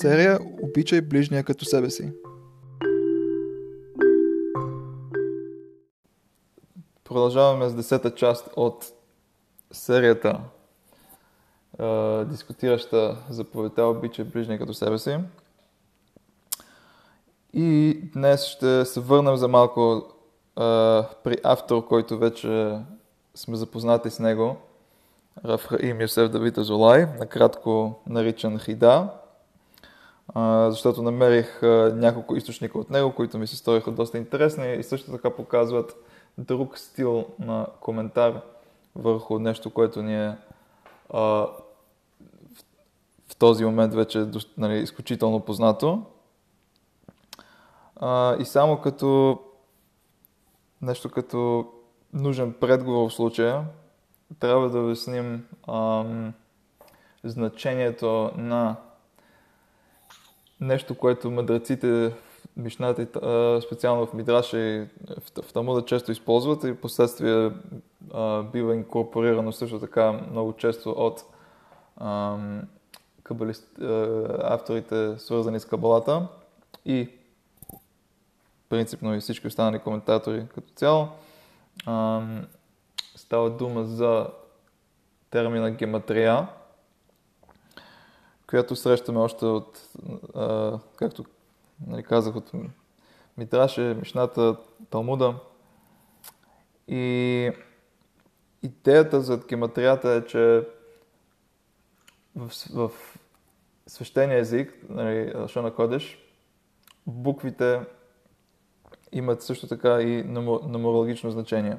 серия Обичай ближния като себе си. Продължаваме с десета част от серията, е, дискутираща заповедта Обичай ближния като себе си. И днес ще се върнем за малко е, при автор, който вече сме запознати с него, Рафраим Йосеф Давид Азолай, накратко наричан Хида, защото намерих няколко източника от него, които ми се сториха доста интересни и също така показват друг стил на коментар върху нещо, което ни е а, в, в този момент вече нали, изключително познато. А, и само като нещо като нужен предговор в случая, трябва да обясним ам, значението на нещо, което мъдреците в Мишната, специално в Мидраша и в Талмуда често използват и последствие бива инкорпорирано също така много често от авторите, свързани с кабалата и принципно и всички останали коментатори като цяло. Става дума за термина гематрия, която срещаме още от, а, както нали, казах, от Митраше, Мишната, Талмуда. И идеята за гематрията е, че в, в свещения език, нали, Шона Кодеш, буквите имат също така и нумерологично значение.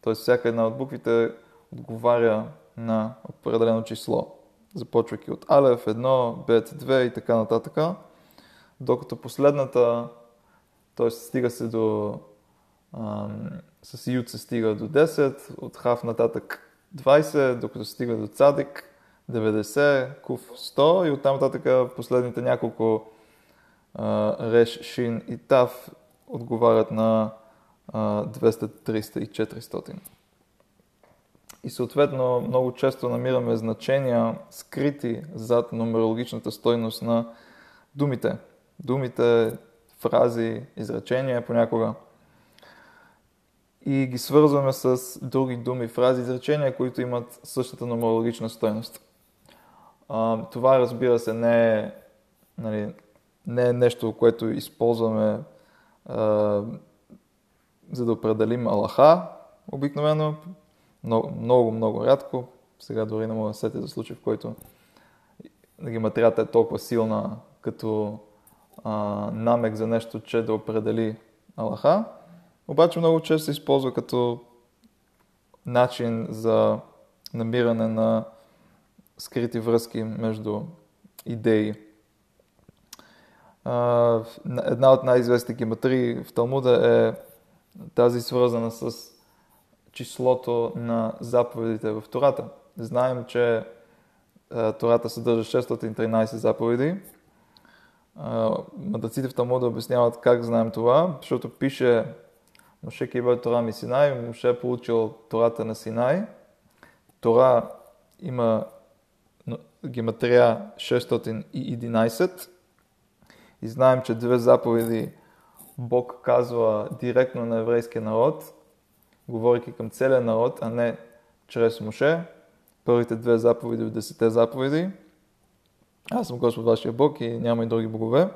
Тоест всяка една от буквите отговаря на определено число, започвайки от Алев, 1, Бет, 2 и така нататък. Докато последната, т.е. стига се до, ам, с Ют се стига до 10, от Хав нататък 20, докато стига до Цадик 90, Куф 100 и оттам нататък последните няколко а, Реш, Шин и Тав отговарят на 200, 300 и 400. И съответно много често намираме значения скрити зад нумерологичната стойност на думите. Думите, фрази, изречения понякога. И ги свързваме с други думи, фрази, изречения, които имат същата нумерологична стойност. това, разбира се, не е, нали, не е нещо, което използваме за да определим Аллаха, обикновено, много, много, много рядко. Сега дори не мога да сетя за случай, в който гематрията е толкова силна като а, намек за нещо, че да определи Аллаха. Обаче много често се използва като начин за намиране на скрити връзки между идеи. Една от най-известните гематрии в Талмуда е тази свързана с числото на заповедите в Тората. Знаем, че е, Тората съдържа 613 заповеди. Е, мъдреците в Талмуда обясняват как знаем това, защото пише Моше Кибел Тора ми Синай, Моше е получил Тората на Синай. Тора има гематрия 611 и знаем, че две заповеди Бог казва директно на еврейския народ, говорейки към целия народ, а не чрез Моше. Първите две заповеди от десете заповеди. Аз съм Господ вашия Бог и няма и други богове.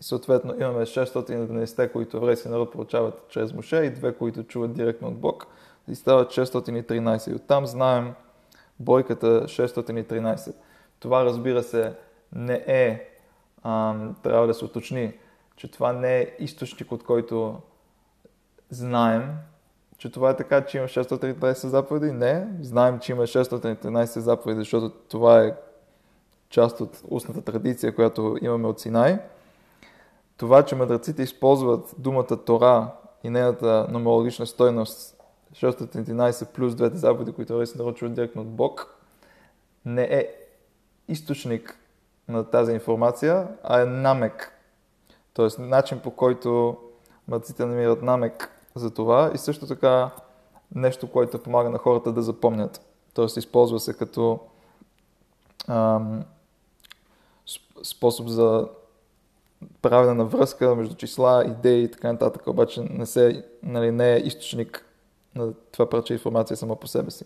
Съответно имаме 611, които еврейски народ получават чрез Моше и две, които чуват директно от Бог. И стават 613. И оттам знаем бойката 613. Това разбира се не е, ам, трябва да се уточни, че това не е източник, от който знаем, че това е така, че има 613 заповеди. Не, знаем, че има 613 заповеди, защото това е част от устната традиция, която имаме от Синай. Това, че мъдреците използват думата Тора и нейната номерологична стойност 613 плюс двете заповеди, които се нарочват директно от Бог, не е източник на тази информация, а е намек Тоест, начин по който мъдреците намират намек за това и също така нещо, което помага на хората да запомнят. Тоест, използва се като ам, способ за правене на връзка между числа, идеи и така нататък, обаче не, се, нали, не е източник на това парче информация само по себе си.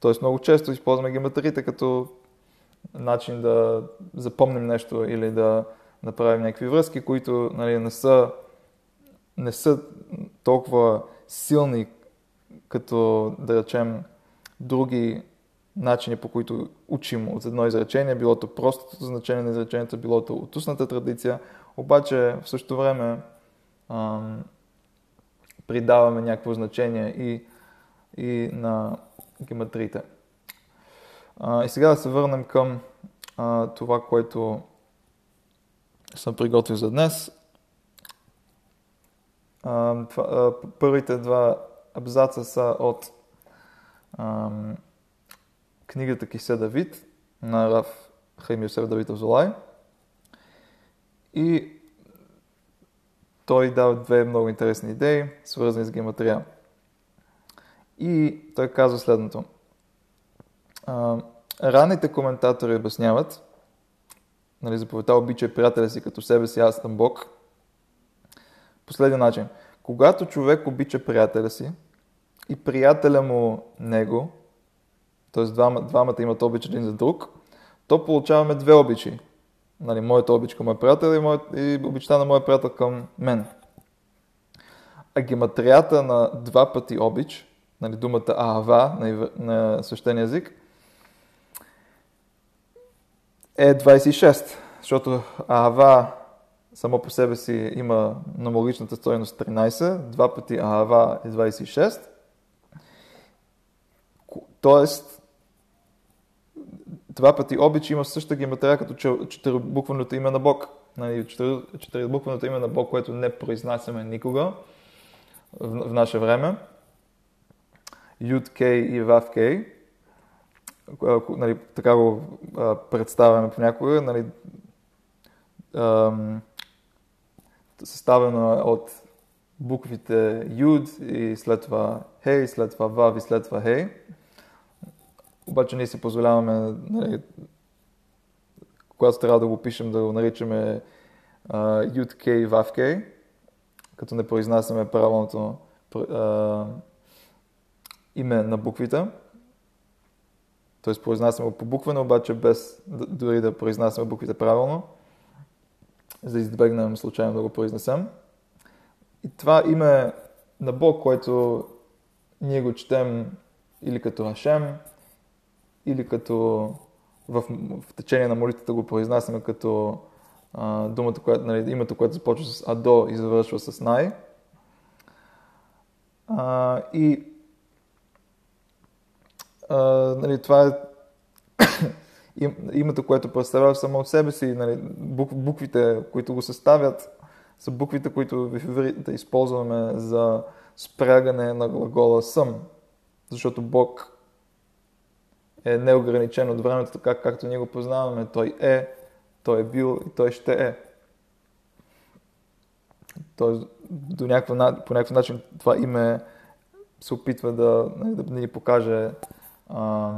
Тоест много често използваме геометрите като начин да запомним нещо или да направим някакви връзки, които нали, не, са, не са толкова силни, като да речем други начини, по които учим от едно изречение, билото простото значение на изречението, билото от устната традиция, обаче в същото време ам, придаваме някакво значение и, и на гематрите. А, и сега да се върнем към а, това, което съм приготвил за днес. Това, а, първите два абзаца са от а, книгата Кисе Давид на Раф Хаим Йосеф Давид Озолай. И той дава две много интересни идеи, свързани с гематрия. И той казва следното. А, ранните коментатори обясняват, нали, заповедта обича приятеля си като себе си, аз съм Бог. Последния начин. Когато човек обича приятеля си и приятеля му него, т.е. Двама, двамата имат обич един за друг, то получаваме две обичи. Нали, моята обич към моя приятел и, моят, и обичта на моя приятел към мен. А гематрията на два пъти обич, нали, думата Аава на, на свещения език, е 26, защото Аава само по себе си има номологичната стоеност 13, два пъти Аава е 26. Тоест, два пъти обич има същата гематрия като четирибуквеното име на Бог. Нали, четирибуквеното име на Бог, което не произнасяме никога в, наше време. Юд Кей и Вав Кей. Нали, така го представяме понякога. Нали, ам, съставено от буквите Юд и след това Хей, след това Вав и след това Хей. Обаче ние си позволяваме, нали, когато трябва да го пишем, да го наричаме Юд и Вав Кей, като не произнасяме правилното име на буквите. Т.е. произнасяме по буквено, обаче без дори да произнасяме буквите правилно, за да избегнем случайно да го произнесем. И това име на Бог, което ние го четем или като Хашем, или като в, в течение на молитвата го произнасяме като а, думата, която, нали, името, което започва с Адо и завършва с Най. А, и а, нали, това е името, което представлява само от себе си. Нали, бук, буквите, които го съставят, са буквите, които в иврите използваме за спрягане на глагола съм. Защото Бог е неограничен от времето, така както ние го познаваме. Той е, той е бил и той ще е. Тоест, до някаква, по някакъв начин това име се опитва да, нали, да ни покаже а,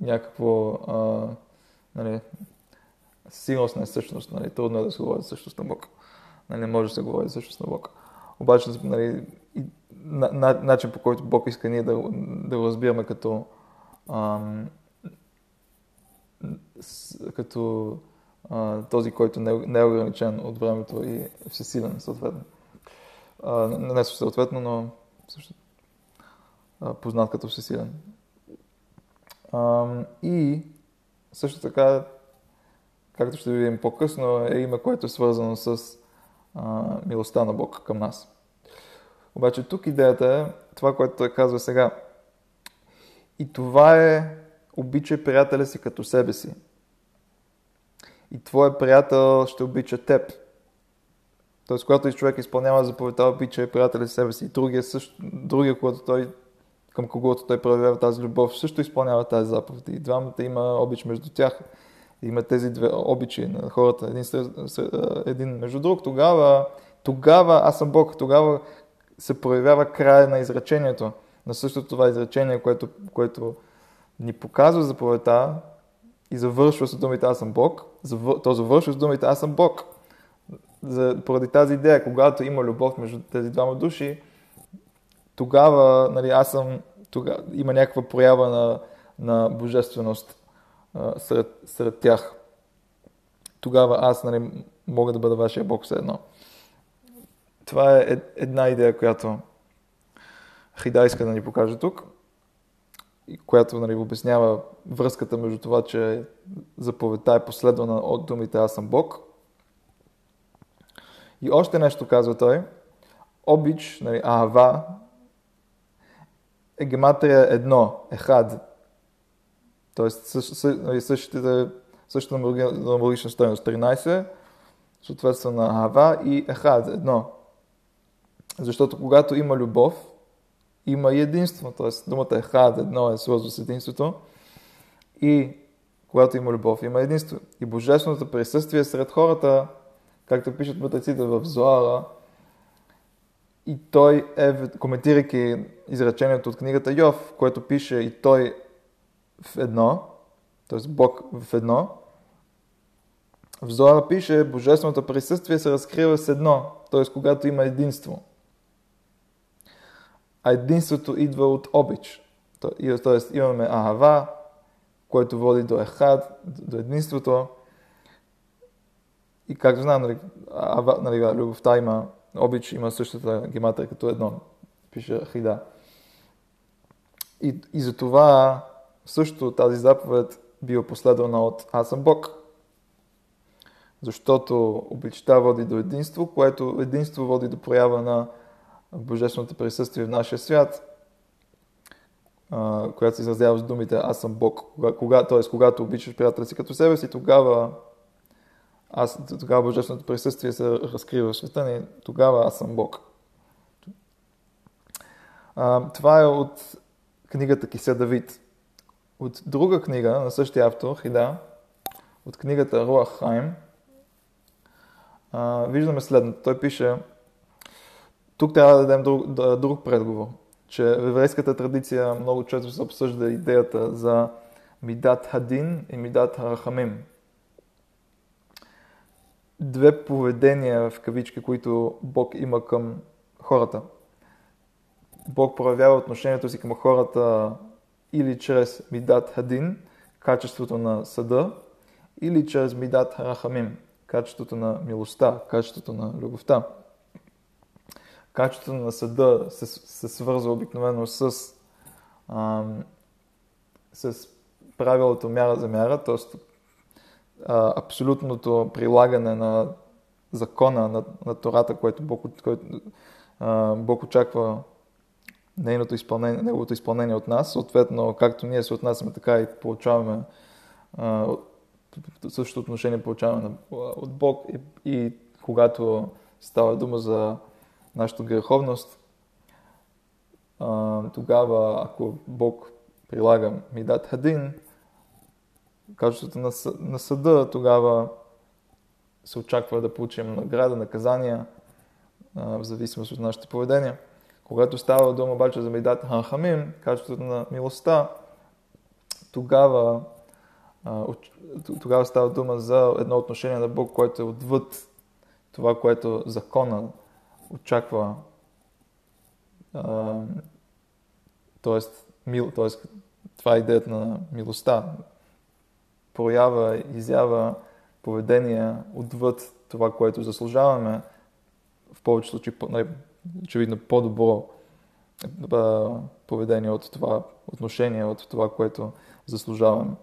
някакво а, нали, сигурност на същност. Нали, трудно е да се говори за същност на Бог. Нали, не може да се говори за същност на Бог. Обаче, нали, на, на, начин по който Бог иска ние да, да го разбираме като ам, с, като а, този, който не, не е ограничен от времето и е всесилен, съответно. А, не съответно, но също а, познат като всесилен. И също така, както ще видим по-късно, е име, което е свързано с милостта на Бог към нас. Обаче тук идеята е това, което той казва сега. И това е обичай приятеля си като себе си. И твой приятел ще обича теб. Тоест, когато човек изпълнява заповедта, обича приятеля си себе си. И другия, също, другия когато той, към когото той проявява тази любов, също изпълнява тази заповед. И двамата има обич между тях. Има тези две обичи на хората, един, един между друг. Тогава, тогава аз съм Бог. Тогава се проявява края на изречението, на същото това изречение, което, което ни показва заповедта и завършва с думите аз съм Бог, то завършва с думите аз съм Бог. За, поради тази идея, когато има любов между тези двама души, тогава нали, аз съм, тогава, има някаква проява на, на божественост а, сред, сред тях. Тогава аз нали, мога да бъда вашия Бог все едно. Това е една идея, която Хида иска да ни покаже тук, която нали, обяснява връзката между това, че заповедта е последвана от думите Аз съм Бог. И още нещо казва той. Обич, нали, Ахава, е гематрия едно, ехад. Тоест нали, същите, същата номерологична стоеност 13, съответства на Ахава и ехад, едно. Защото когато има любов, има и единство. Т.е. думата е хад, едно е свързано с единството. И когато има любов, има единство. И божественото присъствие сред хората, както пишат мъдреците в Зоара, и той е, коментирайки изречението от книгата Йов, което пише и той в едно, т.е. Бог в едно, в Зоара пише, божественото присъствие се разкрива с едно, т.е. когато има единство а единството идва от обич. Тоест имаме Ахава, което води до Ехад, до единството. И както знаем, нали, нали, любовта има, обич има същата гематрия като едно, пише Хида. И, и за това също тази заповед бива последвана от Аз съм Бог. Защото обичта води до единство, което единство води до проява на Божественото присъствие в нашия свят, която се изразява с думите Аз съм Бог. Кога, кога, т.е. когато обичаш приятеля си като себе си, тогава аз, тогава Божественото присъствие се разкрива в света ни, тогава аз съм Бог. А, това е от книгата Кисе Давид. От друга книга на същия автор, Хида, от книгата Руах Хайм, виждаме следното. Той пише, тук трябва да дадем друг, друг предговор, че в еврейската традиция много често се обсъжда идеята за Мидат Хадин и Мидат Харахамим. Две поведения в кавички, които Бог има към хората. Бог проявява отношението си към хората или чрез Мидат Хадин, качеството на съда, или чрез Мидат Харахамим, качеството на милостта, качеството на любовта качеството на съда се, се свързва обикновено с, а, с правилото мяра за мяра, т.е. абсолютното прилагане на закона на, на Тората, което Бог, който, а, Бог очаква нейното изпълнение, неговото изпълнение от нас. Съответно, както ние се отнасяме, така и получаваме а, същото отношение получаваме от Бог и, и когато става дума за нашата греховност, а, тогава, ако Бог прилага Мидат Хадин, качеството на, на съда, тогава се очаква да получим награда, наказания, в зависимост от нашите поведения. Когато става дума обаче за Мидат Ханхамим, качеството на милостта, тогава, тогава става дума за едно отношение на Бог, което е отвъд това, което закона очаква т.е. мил, т.е. това е идеята на милостта. Проява, изява поведение отвъд това, което заслужаваме. В повечето случаи, очевидно, по-добро поведение от това отношение, от това, което заслужаваме.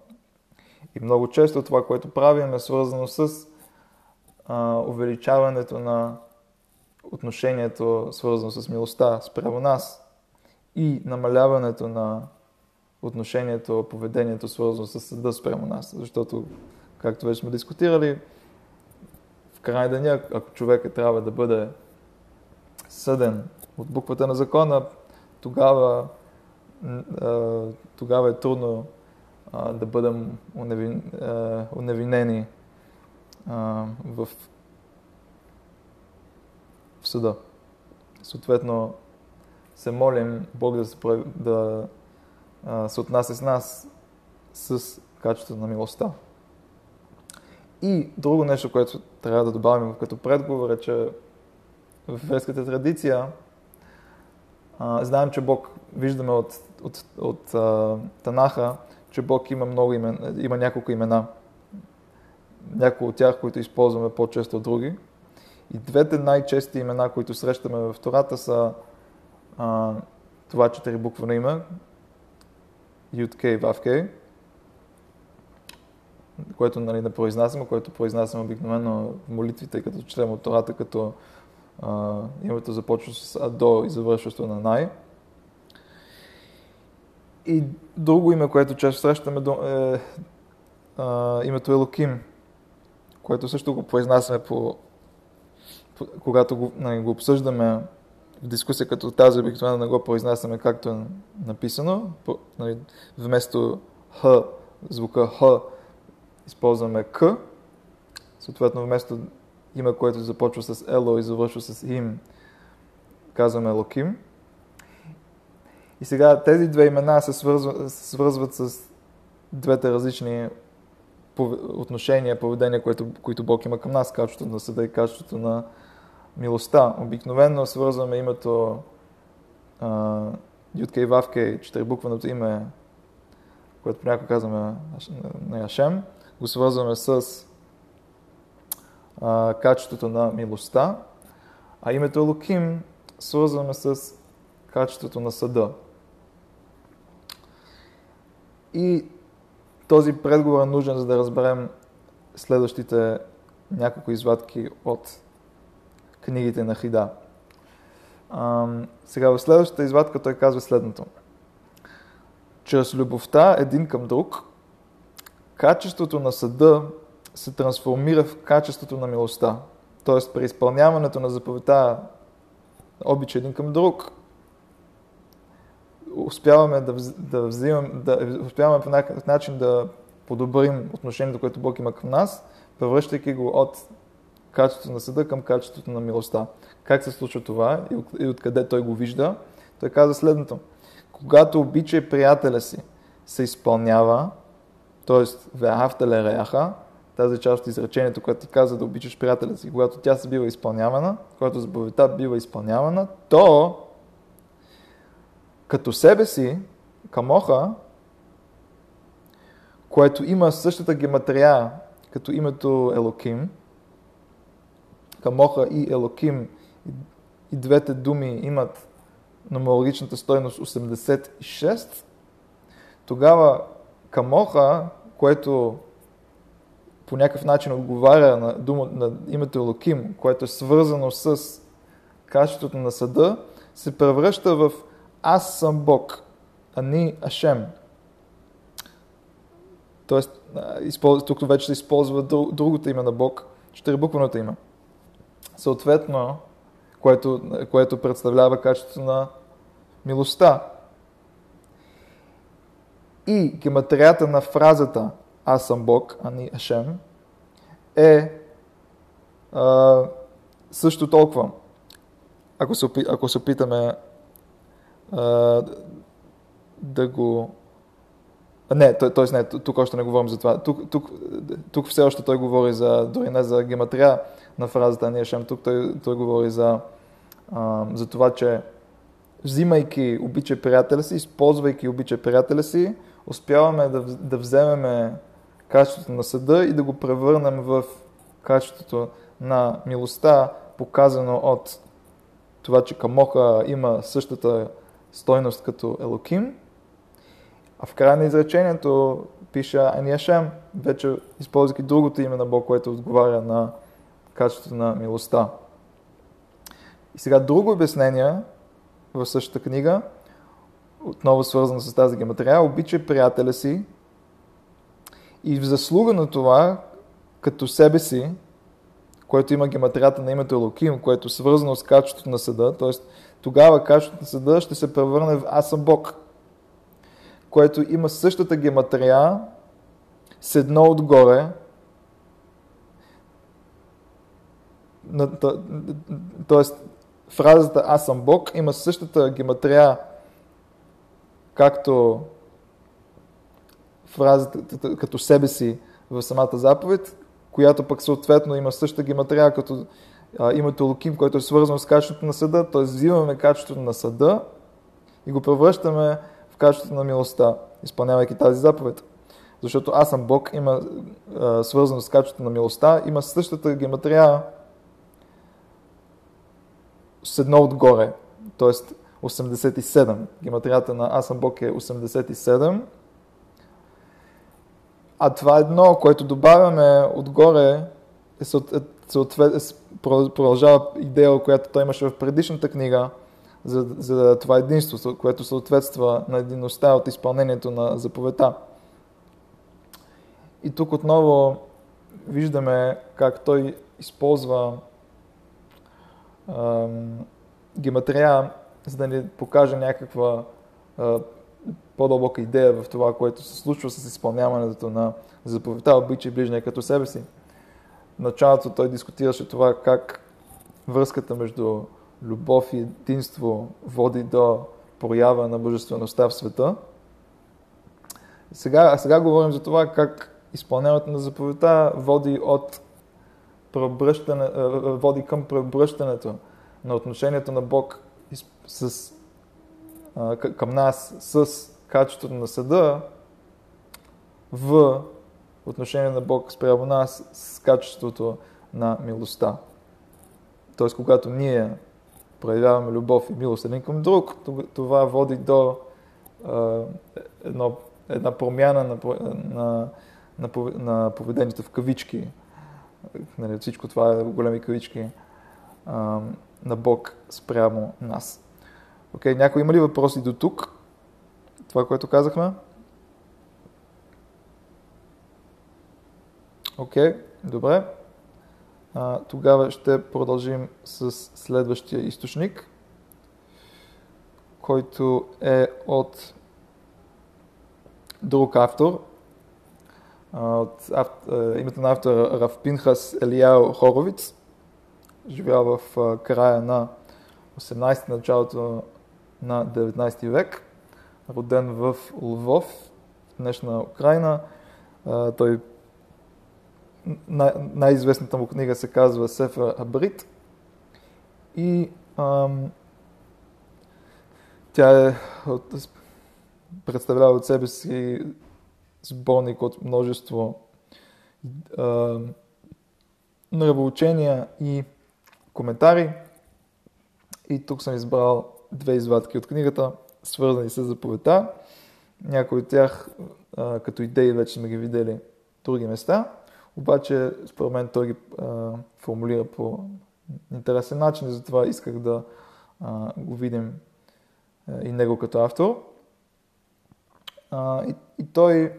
И много често това, което правим е свързано с а, увеличаването на отношението, свързано с милостта спрямо нас и намаляването на отношението, поведението, свързано с съда спрямо нас. Защото, както вече сме дискутирали, в край деня, ако човек трябва да бъде съден от буквата на закона, тогава, тогава е трудно да бъдем уневинени в в съда. Съответно, се молим Бог да се, да, се отнася с нас с качеството на милостта. И друго нещо, което трябва да добавим като предговор е, че в еврейската традиция а, знаем, че Бог, виждаме от, от, от а, Танаха, че Бог има много имен, има няколко имена. Някои от тях, които използваме по-често от други. И двете най-чести имена, които срещаме в Тората са а, това четири буквено име, И Вавке, което нали, не произнасяме, което произнасяме обикновено в молитвите, като четем от Тората, като а, името започва с Адо и завършващо на Най. И друго име, което често срещаме е а, името Елоким, което също го произнасяме по, по когато го, нали, го обсъждаме в дискусия като тази, обикновено не го произнасяме както е написано. По, нали, вместо Х, звука Х, използваме К. Съответно, вместо име, което започва с Ело и завършва с Им, казваме Локим. И сега тези две имена се свързват, свързват с двете различни отношения, поведения, които, които Бог има към нас, качеството на съда и качеството на милостта. Обикновено свързваме името Ютка и Вавка, четирибуквеното име, което понякога казваме на Яшем, го свързваме с а, качеството на милостта, а името Луким свързваме с качеството на съда. И този предговор е нужен, за да разберем следващите няколко извадки от книгите на Хида. А, сега в следващата извадка той казва следното. Чрез любовта един към друг, качеството на съда се трансформира в качеството на милостта. Тоест, при изпълняването на заповедта обича един към друг, успяваме да, да взимам, да, успяваме по някакъв начин да подобрим отношението, което Бог има към нас, превръщайки го от качеството на съда към качеството на милостта. Как се случва това и откъде той го вижда? Той каза следното. Когато обича приятеля си се изпълнява, т.е. веахавтале реаха, тази част от изречението, което ти каза да обичаш приятеля си, когато тя се бива изпълнявана, когато заповедта бива изпълнявана, то като себе си, камоха, което има същата гематрия като името Елоким, Камоха и Елоким и двете думи имат нумерологичната стойност 86, тогава Камоха, което по някакъв начин отговаря на, дума, на името Елоким, което е свързано с качеството на съда, се превръща в Аз съм Бог, а ни Ашем. Тоест, тук вече се използва другото име на Бог, четирибуквеното име съответно, което, което представлява качеството на милостта. И гематрията на фразата Аз съм Бог, а не Ашем е а, също толкова. Ако се, ако се опитаме а, да го... Не, т.е. не, тук още не говорим за това. Тук, тук, тук все още той говори за, дори не за гематрия, на фразата Ания Шем. Тук той, той говори за, а, за това, че взимайки обича приятеля си, използвайки обича приятеля си, успяваме да, да вземем качеството на съда и да го превърнем в качеството на милостта, показано от това, че Камоха има същата стойност като Елоким. А в края на изречението пише Аниашем, вече използвайки другото име на Бог, което отговаря на качеството на милостта. И сега друго обяснение в същата книга, отново свързано с тази гематрия, обича приятеля си и в заслуга на това, като себе си, което има гематрията на името Елоким, което е свързано с качеството на съда, т.е. тогава качеството на съда ще се превърне в Аз съм Бог, което има същата гематрия с едно отгоре, Тоест, фразата Аз съм Бог има същата гематрия, както фразата като себе си в самата заповед, която пък съответно има същата гематрия като а, името Луким, което е свързано с качеството на съда, т.е. взимаме качеството на съда и го превръщаме в качеството на милостта, изпълнявайки тази заповед. Защото аз съм Бог, има а, свързано с качеството на милостта, има същата гематрия с едно отгоре, т.е. 87. Гематрията на Аз съм Бог е 87. А това едно, което добавяме отгоре, е съответ, е, продължава идея, която той имаше в предишната книга, за, за това единство, което съответства на единността от изпълнението на заповедта. И тук отново виждаме как той използва гематрия, за да ни покаже някаква по-дълбока идея в това, което се случва с изпълняването на заповедта, обичай ближния като себе си. В началото той дискутираше това как връзката между любов и единство води до проява на божествеността в света. Сега, сега говорим за това как изпълняването на заповедта води от преобръщане, води към преобръщането на отношението на Бог с, към нас с качеството на съда в отношение на Бог спрямо нас с качеството на милостта. Тоест, когато ние проявяваме любов и милост един към друг, това води до а, едно, една промяна на, на, на, на поведението в кавички. Нали, всичко това е големи кавички а, на Бог спрямо нас. Окей, okay, някой има ли въпроси до тук? Това, което казахме? Окей, добре. А, тогава ще продължим с следващия източник, който е от друг автор. От името на автора Равпинхас Елияо Хоровиц. Живял в края на 18 началото на 19 век. Роден в Лвов, днешна Украина. Той най-известната му книга се казва Сефа Абрит и ам, тя е от, представлява от себе си сборник от множество ам, нравоучения и коментари. И тук съм избрал две извадки от книгата, свързани с заповедта. Някои от тях а, като идеи вече сме ги видели други места. Обаче, според мен, той ги а, формулира по интересен начин, затова исках да а, го видим а, и него като автор. А, и, и той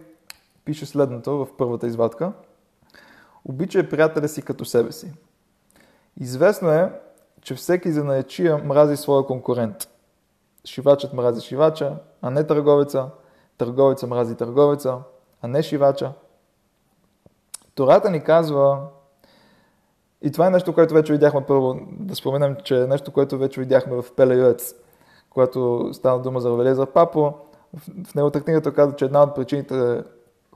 пише следното в първата извадка. Обичай приятеля си като себе си. Известно е, че всеки занаячия мрази своя конкурент. Шивачът мрази шивача, а не търговеца. Търговеца мрази търговеца, а не шивача. Тората ни казва, и това е нещо, което вече видяхме първо, да споменем, че е нещо, което вече видяхме в Пелеюец, когато стана дума за Равелезър Папо. В неговата книга той казва, че една от причините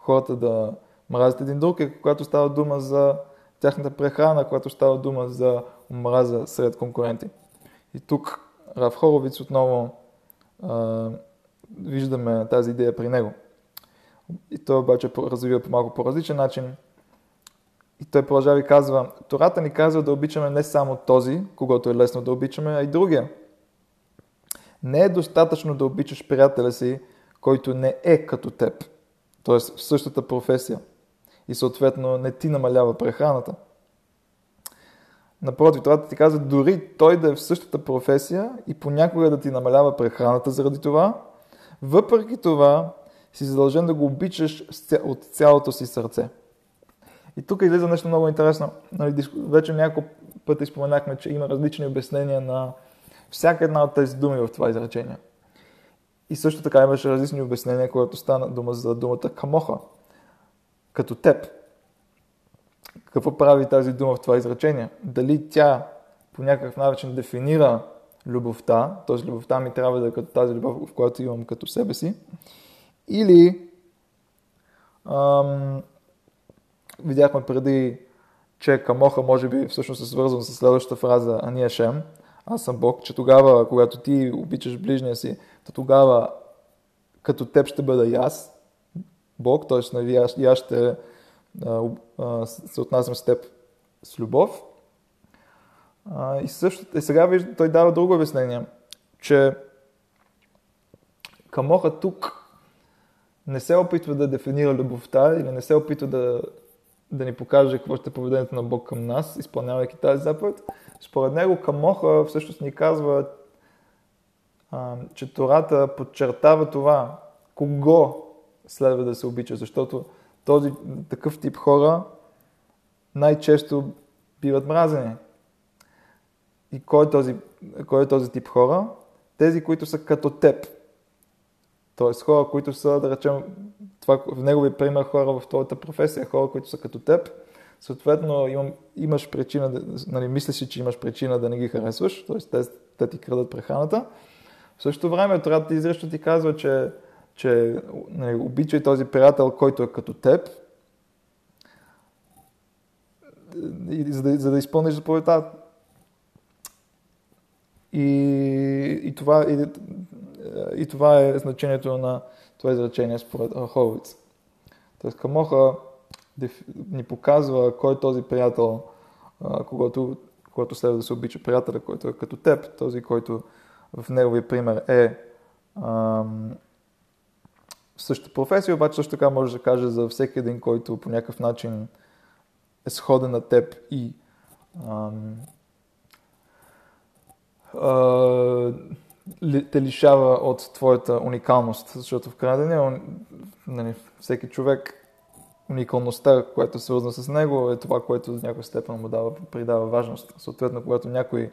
хората да мразят един друг е когато става дума за тяхната прехрана, когато става дума за омраза сред конкуренти. И тук Рав Хоровиц отново а, виждаме тази идея при него. И той обаче развива по малко по различен начин. И той продължава и казва, Тората ни казва да обичаме не само този, когато е лесно да обичаме, а и другия. Не е достатъчно да обичаш приятеля си, който не е като теб, т.е. в същата професия и съответно не ти намалява прехраната. Напротив, Тората ти казва, дори той да е в същата професия и понякога да ти намалява прехраната заради това, въпреки това си задължен да го обичаш от цялото си сърце. И тук излиза нещо много интересно. Нали, вече няколко пъти споменахме, че има различни обяснения на всяка една от тези думи в това изречение. И също така имаше различни обяснения, когато стана дума за думата камоха, като теб. Какво прави тази дума в това изречение? Дали тя по някакъв начин дефинира любовта, т.е. любовта ми трябва да е като тази любов, в която имам като себе си, или Ам, видяхме преди, че Камоха може би всъщност е свързан с следващата фраза Ания Шем, аз съм Бог, че тогава, когато ти обичаш ближния си, то тогава като теб ще бъда и аз, Бог, т.е. нали, аз, аз ще а, а, се отнасям с теб с любов. А, и също, и сега вижда, той дава друго обяснение, че Камоха тук не се опитва да дефинира любовта или не се опитва да, да ни покаже какво ще е поведението на Бог към нас, изпълнявайки тази заповед. Според него Камоха всъщност ни казва, че Тората подчертава това, кого следва да се обича, защото този такъв тип хора най-често биват мразени. И кой е, този, кой е този тип хора? Тези, които са като теб. Тоест хора, които са, да речем, това, в негови пример хора в твоята професия, хора, които са като теб. Съответно, имам, имаш причина, нали, мислиш че имаш причина да не ги харесваш, т.е. Те, те ти крадат прехраната. В същото време, ти изрично ти казва, че, че нали, обичай този приятел, който е като теб, и, за, да, за да изпълниш заповедта. И, и, това, и, и това е значението на това изречение според Хоровиц. Тоест Камоха ни показва кой е този приятел, когато, когато следва да се обича приятеля, който е като теб, този, който в неговия пример е ам, същата професия, обаче също така може да каже за всеки един, който по някакъв начин е сходен на теб и ам, а, те лишава от твоята уникалност, защото в крайна деня нали, всеки човек уникалността, която е свързана с него, е това, което в някаква степен му дава, придава важност. Съответно, когато някой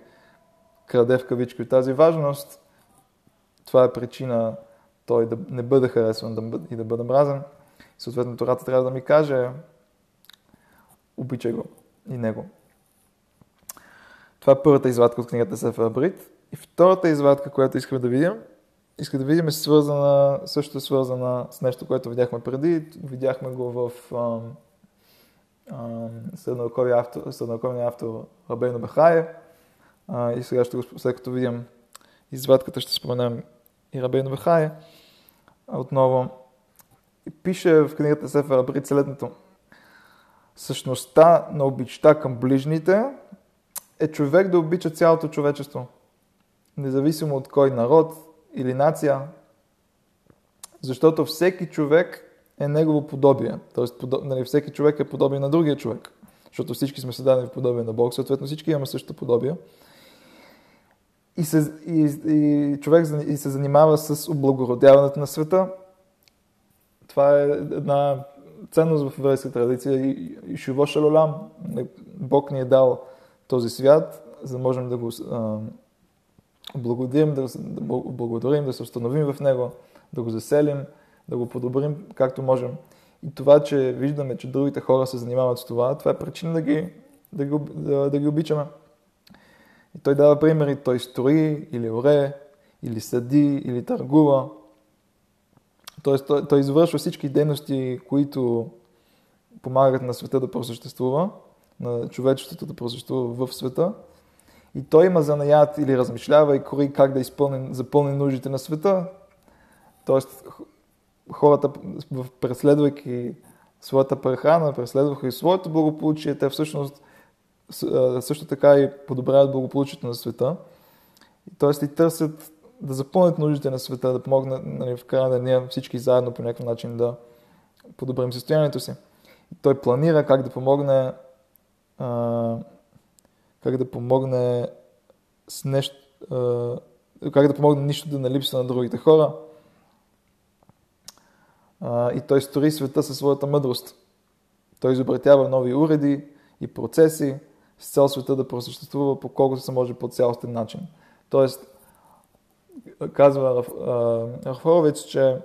краде в от тази важност, това е причина той да не бъде харесван и да бъде мразен. Съответно, Тората трябва да ми каже, обичай го и него. Това е първата извадка от книгата Сефер Брит. И втората извадка, която искаме да видим, иска да видим е свързана, също е свързана с нещо, което видяхме преди. Видяхме го в средновековния автор, средновековния автор Рабейно Бахая. и сега ще го, след като видим извадката, ще споменем и Рабейно Бахая. Отново пише в книгата Сефер Абрит следното. Същността на обичта към ближните е човек да обича цялото човечество – независимо от кой народ или нация, защото всеки човек е негово подобие. Тоест, подоб... нали, всеки човек е подобие на другия човек. Защото всички сме създадени в подобие на Бог, съответно всички имаме същото подобие. И, се, и, и човек и се занимава с облагородяването на света. Това е една ценност в еврейска традиция и, и Шиво Шалолам. Бог ни е дал този свят, за да можем да го благодарим, да, да благодарим, да се установим в него, да го заселим, да го подобрим както можем. И това, че виждаме, че другите хора се занимават с това, това е причина да ги, да ги, да, да ги обичаме. И той дава примери, той строи или оре, или съди, или търгува. Тоест, той, той извършва всички дейности, които помагат на света да просъществува, на човечеството да просъществува в света и той има занаят или размишлява и кори как да изпълни, запълни нуждите на света. Тоест, хората, преследвайки своята прехрана, преследваха и своето благополучие, те всъщност също така и подобряват благополучието на света. Тоест и търсят да запълнят нуждите на света, да помогнат нали, в края на деня всички заедно по някакъв начин да подобрим състоянието си. И той планира как да помогне а, как да помогне с нещо, как да помогне нищо да не липсва на другите хора. И той стори света със своята мъдрост. Той изобретява нови уреди и процеси с цел света да просъществува по колкото се може по цялостен начин. Тоест, казва Рафорович, че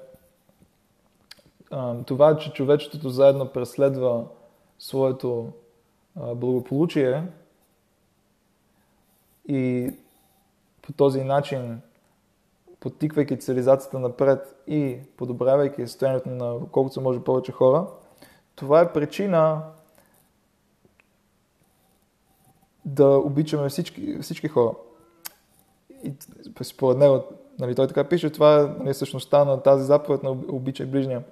това, че човечеството заедно преследва своето благополучие, и по този начин подтиквайки цивилизацията напред и подобрявайки състоянието на колкото се може повече хора, това е причина да обичаме всички, всички хора. И според него, нали, той така пише, това е нали, същността на тази заповед на обичай ближния.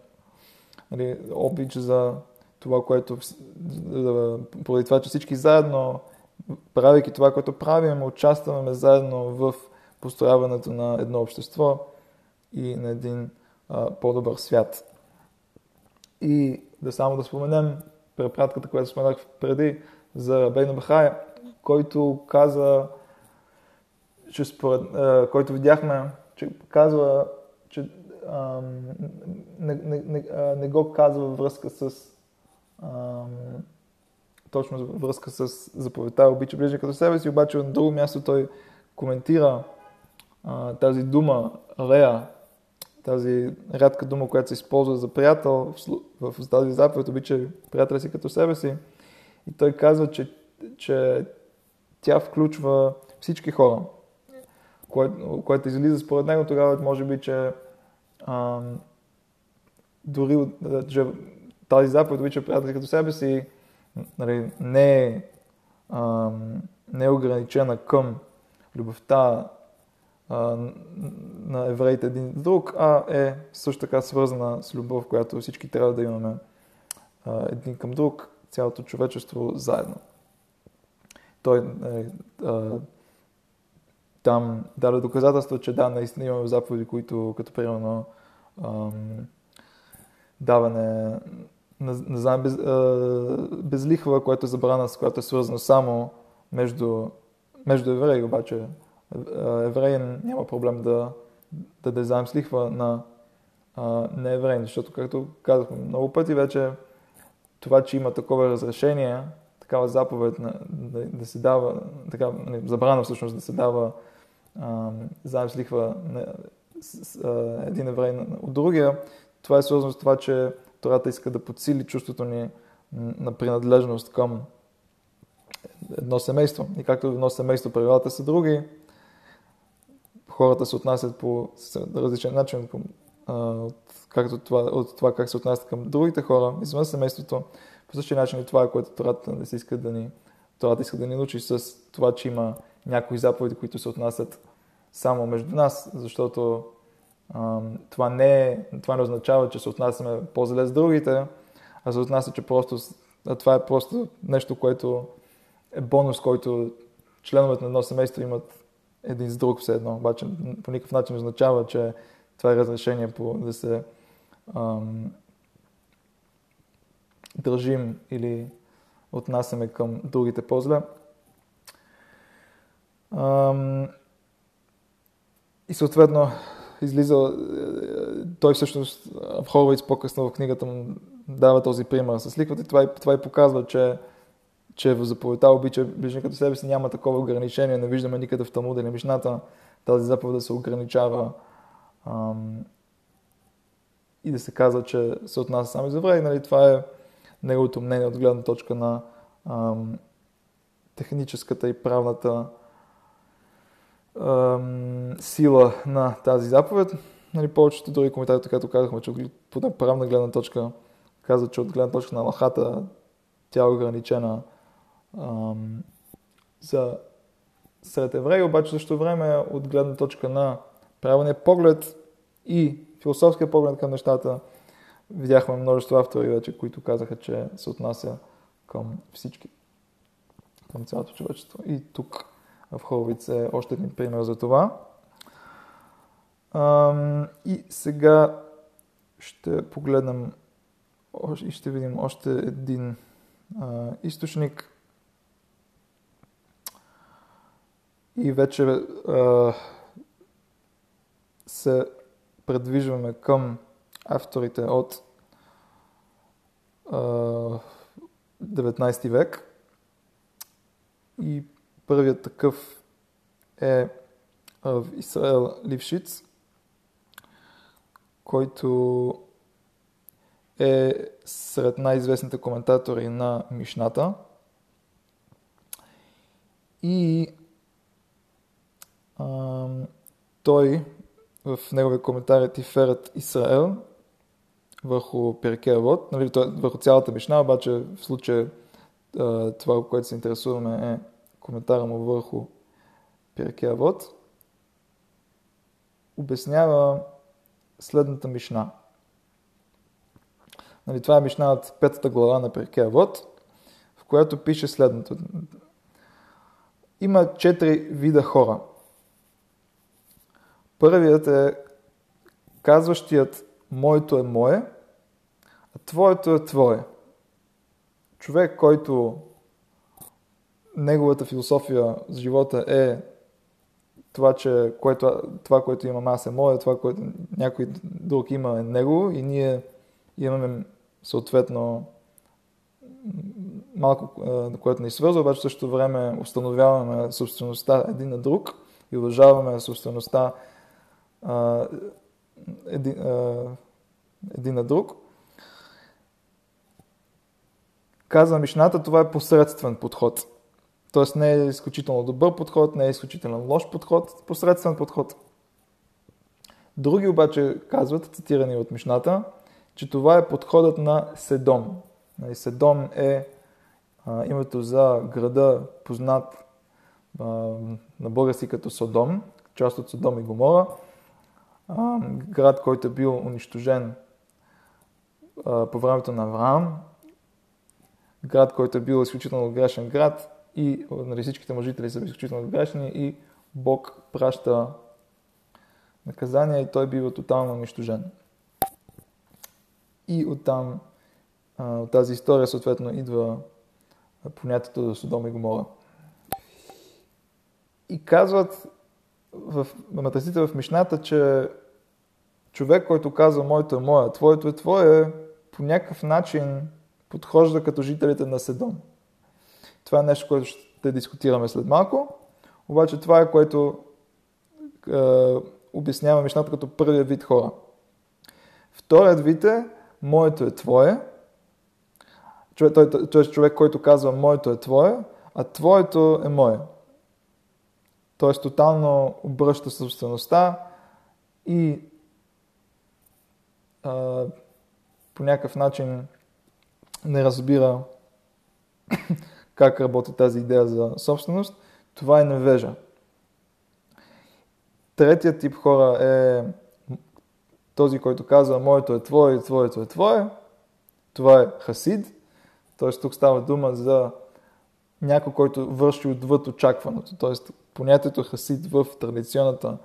Нали, обич за това, което, поради това, че всички заедно, правейки това, което правим, участваме заедно в построяването на едно общество и на един а, по-добър свят. И да само да споменем препратката, която споменах преди за Рабейна Бахая, който каза, че според, а, който видяхме, че казва, че а, не, не, не, не го казва връзка с а, точно връзка с заповедта обича ближния като себе си, обаче на друго място той коментира а, тази дума Рея, тази рядка дума, която се използва за приятел в, в тази заповед, обича приятеля си като себе си. И той казва, че, че тя включва всички хора, което, което излиза според него тогава, може би, че а, дори че тази заповед обича приятели като себе си нали, не, е, а, не е ограничена към любовта а, на евреите един друг, а е също така свързана с любов, която всички трябва да имаме а, един към друг, цялото човечество заедно. Той е, а, там даде доказателство, че да, наистина имаме заповеди, които като примерно даване на, на без, а, без лихва, което е забрана, с която е свързано само между, между евреи, обаче евреин няма проблем да, да даде заем с лихва на а, неевреин, защото, както казахме много пъти вече, това, че има такова разрешение, такава заповед на, да, да се дава, така, нали, забрана всъщност да се дава а, заем с лихва на, с, а, един еврей от другия, това е свързано с това, че Тората иска да подсили чувството ни на принадлежност към едно семейство. И както едно семейство правилата са други, хората се отнасят по различен начин, от, както това, от това как се отнасят към другите хора извън семейството. По същия начин и това е което Тората не се иска да ни, Тората иска да ни научи с това, че има някои заповеди, които се отнасят само между нас, защото това не, това не означава, че се отнасяме по-зле с другите, а се отнася, че просто а това е просто нещо, което е бонус, който членовете на едно семейство имат един с друг все едно. Обаче по никакъв начин означава, че това е разрешение по да се ам, държим или отнасяме към другите по-зле. И съответно, излиза, той всъщност в Хоровиц по-късно в книгата му дава този пример с ликвата и това, това и показва, че, че в заповедта обича ближния като себе си няма такова ограничение, не виждаме никъде в Талмуда или Мишната тази заповед да се ограничава ам, и да се казва, че се отнася само за евреи. Нали, това е неговото мнение от гледна точка на ам, техническата и правната сила на тази заповед. Нали, повечето други коментари, както казахме, че от правна гледна точка казват, че от гледна точка на лахата тя е ограничена ам, за сред евреи, обаче също време от гледна точка на правилния поглед и философския поглед към нещата, видяхме множество автори вече, които казаха, че се отнася към всички, към цялото човечество. И тук в Холвиц е още един пример за това. И сега ще погледнем и ще видим още един източник. И вече се предвижваме към авторите от 19 век. И Първият такъв е в Исраел Лившиц, който е сред най-известните коментатори на Мишната. И а, той в неговия коментар е Тиферът Исраел върху Перкея Вод, нали, върху цялата Мишна, обаче в случая това, което се интересуваме е коментара му върху Перкея Вод, обяснява следната Мишна. Нали, това е Мишна от петата глава на Перкея Вод, в която пише следното. Има четири вида хора. Първият е казващият моето е мое, а твоето е твое. Човек, който неговата философия за живота е това, че което, това, което имам аз е мое, това, което някой друг има е него и ние имаме съответно малко, което ни свързва, обаче в същото време установяваме собствеността един на друг и уважаваме собствеността един, един на друг. Казва Мишната, това е посредствен подход. Тоест не е изключително добър подход, не е изключително лош подход, посредствен подход. Други обаче казват, цитирани от Мишната, че това е подходът на Седом. Нали, Седом е а, името за града, познат а, на български като Содом, част от Содом и Гомора. А, град, който е бил унищожен а, по времето на Авраам. Град, който е бил изключително грешен град и нали, всичките му жители са изключително грешни и Бог праща наказание и той бива тотално унищожен. И оттам, от тази история, съответно, идва понятието за Содом и Гомора. И казват в матасите в Мишната, че човек, който казва моето е мое, твоето е твое, по някакъв начин подхожда като жителите на Седом. Това е нещо, което ще дискутираме след малко. Обаче това е което е, обяснява Мишната като първия вид хора. Вторият вид е моето е твое. Човек, той, той, е човек, който казва моето е твое, а твоето е мое. Тоест тотално обръща собствеността и а, по някакъв начин не разбира как работи тази идея за собственост, това е невежа. Третият тип хора е този, който казва моето е твое твоето е твое. Това е хасид. Т.е. тук става дума за някой, който върши отвъд очакваното. Т.е. понятието хасид в традиционната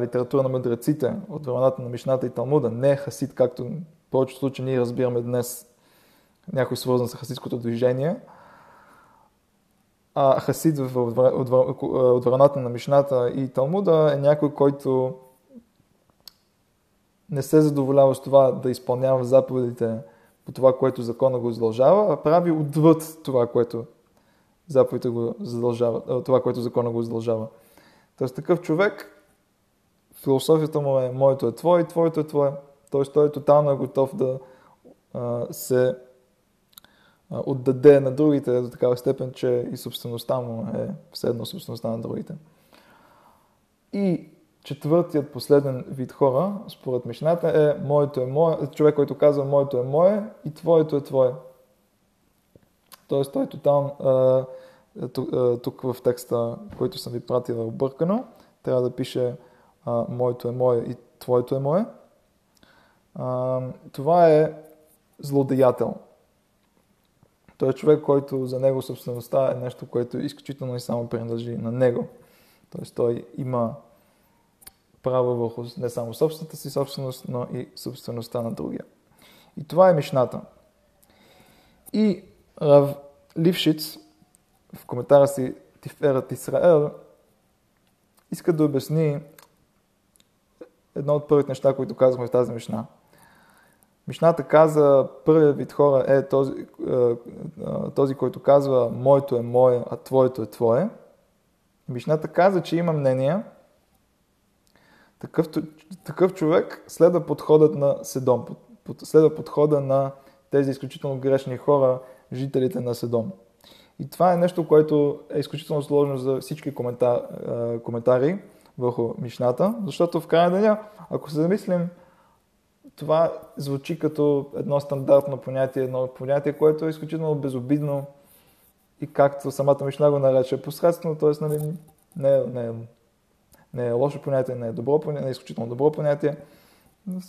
литература на мъдреците от времената на Мишната и Талмуда не е хасид, както в повечето случаи ние разбираме днес някой свързан с хасидското движение – а Хасид от върната на Мишната и Талмуда е някой, който не се задоволява с това да изпълнява заповедите по това, което закона го задължава, а прави отвъд това, което заповедите го задължава, това, което закона го задължава. Тоест такъв човек, философията му е моето е твое твоето е твое. Тоест той е тотално готов да а, се отдаде на другите до такава степен, че и собствеността му е все едно собствеността на другите. И четвъртият последен вид хора, според Мишната, е моето е мое, човек, който казва моето е мое и твоето е твое. Тоест той е тотално, тук в текста, който съм ви пратил е объркано, трябва да пише моето е мое и твоето е мое. това е злодеятел. Той е човек, който за него собствеността е нещо, което изключително и само принадлежи на него. Тоест той има право върху не само собствената си собственост, но и собствеността на другия. И това е Мишната. И Рав Лившиц в коментара си Тиферът Исраел иска да обясни едно от първите неща, които казахме в тази Мишна – Мишната каза, първият вид хора е този, е, е, този, който казва моето е мое, а твоето е твое. Мишната каза, че има мнение, такъв, такъв човек следва подходът на Седом, следва подхода на тези изключително грешни хора, жителите на Седом. И това е нещо, което е изключително сложно за всички коментар, е, коментари, върху Мишната, защото в края на деня, ако се замислим, това звучи като едно стандартно понятие, едно понятие, което е изключително безобидно и както самата Мишна го нарече, посредствено, т.е. Нали, не, не, не е лошо понятие, не е добро понятие, не е изключително добро понятие, но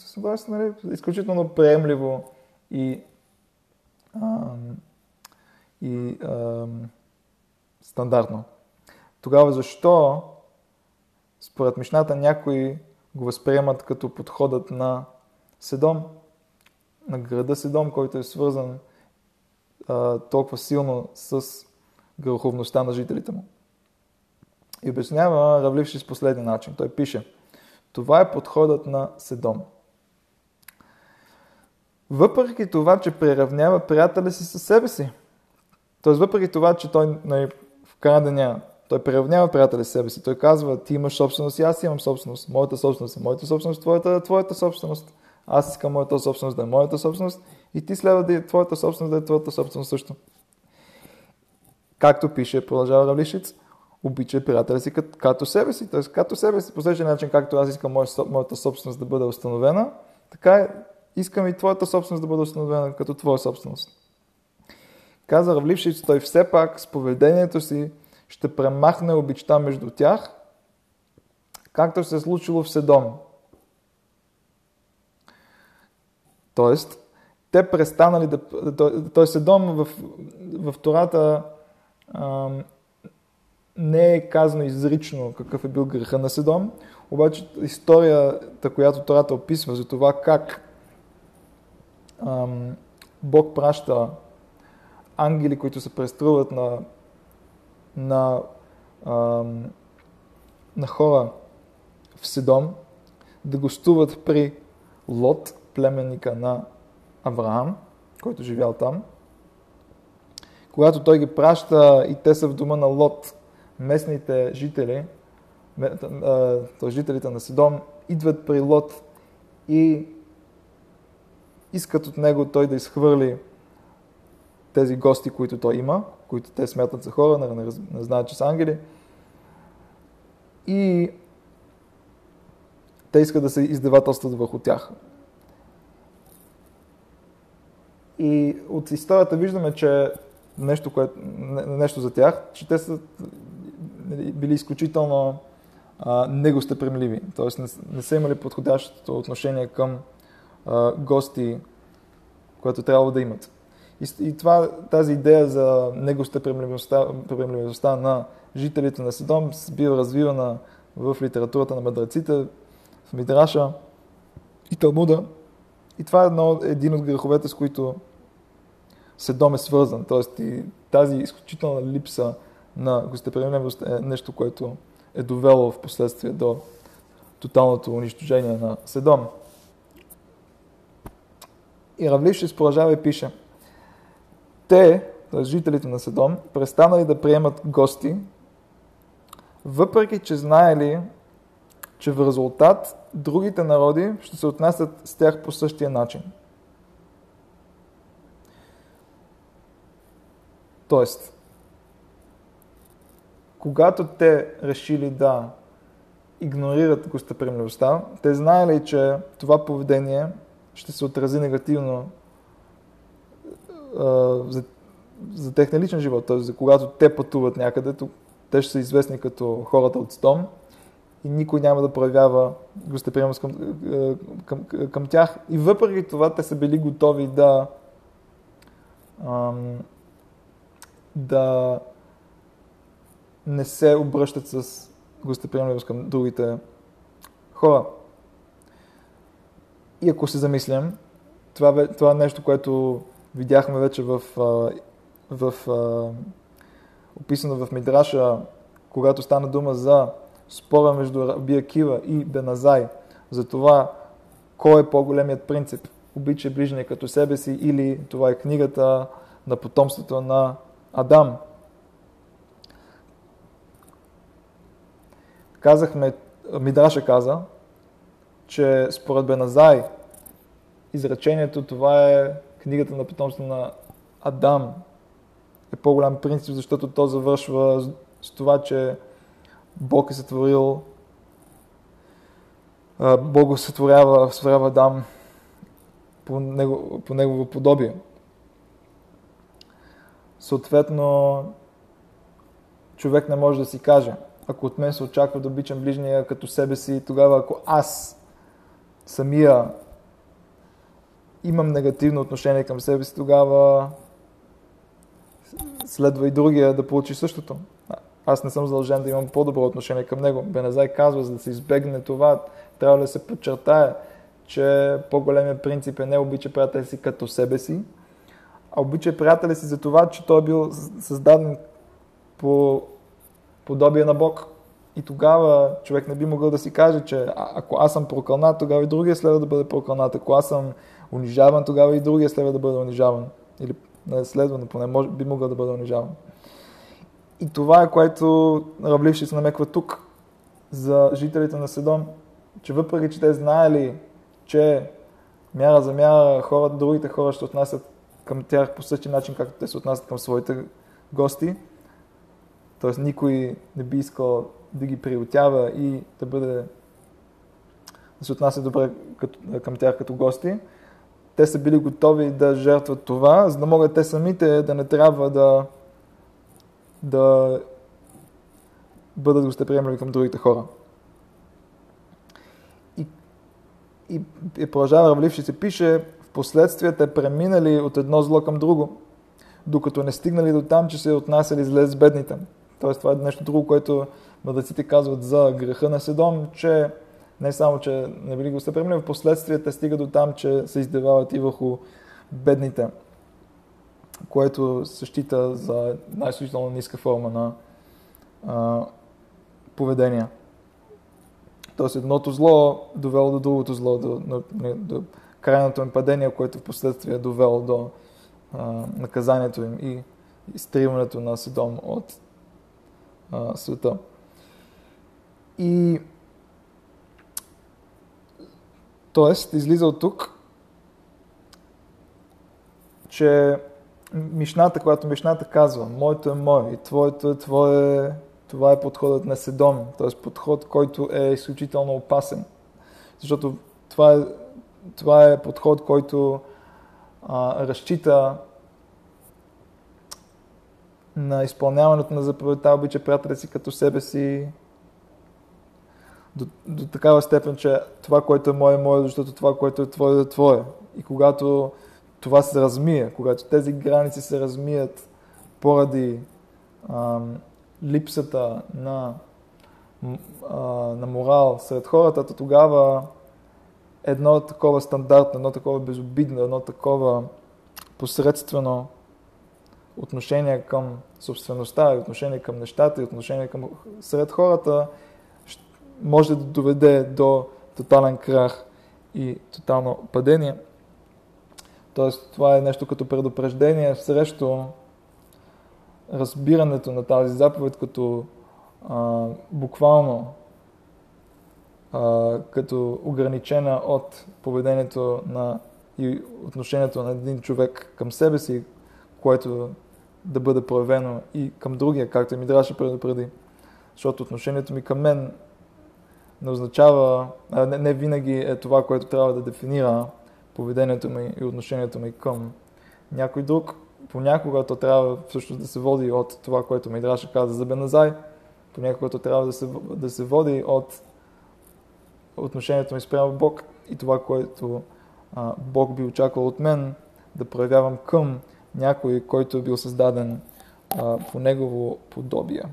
нали, изключително приемливо и, ам, и ам, стандартно. Тогава защо според Мишната някои го възприемат като подходът на Седом, на града Седом, който е свързан а, толкова силно с греховността на жителите му. И обяснява Равливши с последния начин. Той пише, това е подходът на Седом. Въпреки това, че приравнява приятеля си със себе си, т.е. въпреки това, че той нали, в края деня той приравнява с себе си. Той казва, ти имаш собственост и аз имам собственост. Моята собственост е моята собственост, твоята е твоята собственост. Аз искам моята собственост да е моята собственост и ти следва да е твоята собственост да е твоята собственост също. Както пише, продължава Равлишиц, обича приятеля си като, като себе си. Т.е. като себе си, по същия начин, както аз искам моята собственост да бъде установена, така е, искам и твоята собственост да бъде установена като твоя собственост. Каза Равлившиц, той все пак с поведението си ще премахне обичта между тях, както се е случило в Седом. Тоест, те престанали да... Той Седом в, в Тората ам, не е казано изрично какъв е бил греха на Седом, обаче историята, която Тората описва за това как ам, Бог праща ангели, които се преструват на на, а, на хора в Седом да гостуват при Лот, племенника на Авраам, който живял там. Когато той ги праща и те са в дома на Лот, местните жители, т.е. жителите на Седом, идват при Лот и искат от него той да изхвърли тези гости, които той има, които те смятат за хора, не, не, не знаят, че са ангели. И те искат да се издевателстват върху тях. И от историята виждаме, че нещо, което, нещо за тях, че те са били изключително а, негостеприемливи. Тоест не, не са имали подходящото отношение към а, гости, което трябвало да имат. И, и това, тази идея за негостеприемливостта на жителите на Седом бива развивана в литературата на мъдреците, в Мидраша и Талмуда. И това е едно, един от греховете, с които Седом е свързан. Тоест и тази изключителна липса на гостеприемливост е нещо, което е довело в последствие до тоталното унищожение на Седом. И Равлиш ще продължава и пише – те, т.е. жителите на Седом, престанали да приемат гости, въпреки че знаели, че в резултат другите народи ще се отнасят с тях по същия начин. Тоест, когато те решили да игнорират гостоприемливостта, те знаели, че това поведение ще се отрази негативно за, за техния личен живот, т.е. за когато те пътуват някъде, те ще са известни като хората от Стом и никой няма да проявява гостеприемност към, към, към, към тях. И въпреки това те са били готови да ам, да не се обръщат с гостеприемност към другите хора. И ако се замислям, това, това е нещо, което видяхме вече в, в, в описано в Мидраша, когато стана дума за спора между Раби Кива и Беназай, за това кой е по-големият принцип, обича ближния като себе си или това е книгата на потомството на Адам. Казахме, Мидраша каза, че според Беназай изречението това е книгата на потомство на Адам е по-голям принцип, защото то завършва с това, че Бог е сътворил Бог сътворява, сътворява Адам по, него, по негово подобие. Съответно, човек не може да си каже, ако от мен се очаква да обичам ближния като себе си, тогава ако аз самия имам негативно отношение към себе си, тогава следва и другия да получи същото. Аз не съм задължен да имам по-добро отношение към него. Бенезай казва, за да се избегне това, трябва да се подчертае, че по-големия принцип е не обича приятеля си като себе си, а обича приятеля си за това, че той е бил създаден по подобие на Бог. И тогава човек не би могъл да си каже, че ако аз съм прокълнат, тогава и другия следва да бъде прокълнат. Ако аз съм унижаван, тогава и другия следва да бъде унижаван. Или не следва, но поне може, би могъл да бъде унижаван. И това е което се намеква тук за жителите на Седон, че въпреки, че те знаели, че мяра за мяра хората, другите хора ще отнасят към тях по същия начин, както те се отнасят към своите гости, т.е. никой не би искал да ги приютява и да бъде да се отнася добре към тях като гости. Те са били готови да жертват това, за да могат те самите да не трябва да, да бъдат гостеприемливи към другите хора. И, и, и продължава Равливши се пише, в последствие те преминали от едно зло към друго, докато не стигнали до там, че се отнасяли зле с бедните. Тоест, това е нещо друго, което мъдреците казват за греха на Седом, че не само, че не били го в последствие те стига до там, че се издевават и върху бедните, което се счита за най-сущително ниска форма на а, поведение. Тоест едното зло довело до другото зло, до, до, до крайното им падение, което в последствие е довело до а, наказанието им и изтриването на Седом от а, света. И Тоест, излиза от тук, че Мишната, когато Мишната казва, моето е мое и твоето е твое, това е подходът на Седом, т.е. подход, който е изключително опасен. Защото това е, това е подход, който а, разчита на изпълняването на заповедта, обича приятеля си като себе си до, до такава степен, че това, което е мое, е мое, защото това, което е твое, е твое. И когато това се размие, когато тези граници се размият поради ам, липсата на, а, на морал сред хората, то тогава едно такова стандартно, едно такова безобидно, едно такова посредствено отношение към собствеността, отношение към нещата и отношение към сред хората може да доведе до тотален крах и тотално падение. Тоест, това е нещо като предупреждение срещу разбирането на тази заповед като а, буквално а, като ограничена от поведението на и отношението на един човек към себе си, което да бъде проявено и към другия, както ми трябваше предупреди. Защото отношението ми към мен не означава, не, не винаги е това, което трябва да дефинира поведението ми и отношението ми към някой друг. Понякога то трябва всъщност да се води от това, което ми Драша каза за Беназай. Понякога то трябва да се, да се води от отношението ми спрямо Бог и това, което а, Бог би очаквал от мен да проявявам към някой, който е бил създаден а, по негово подобие.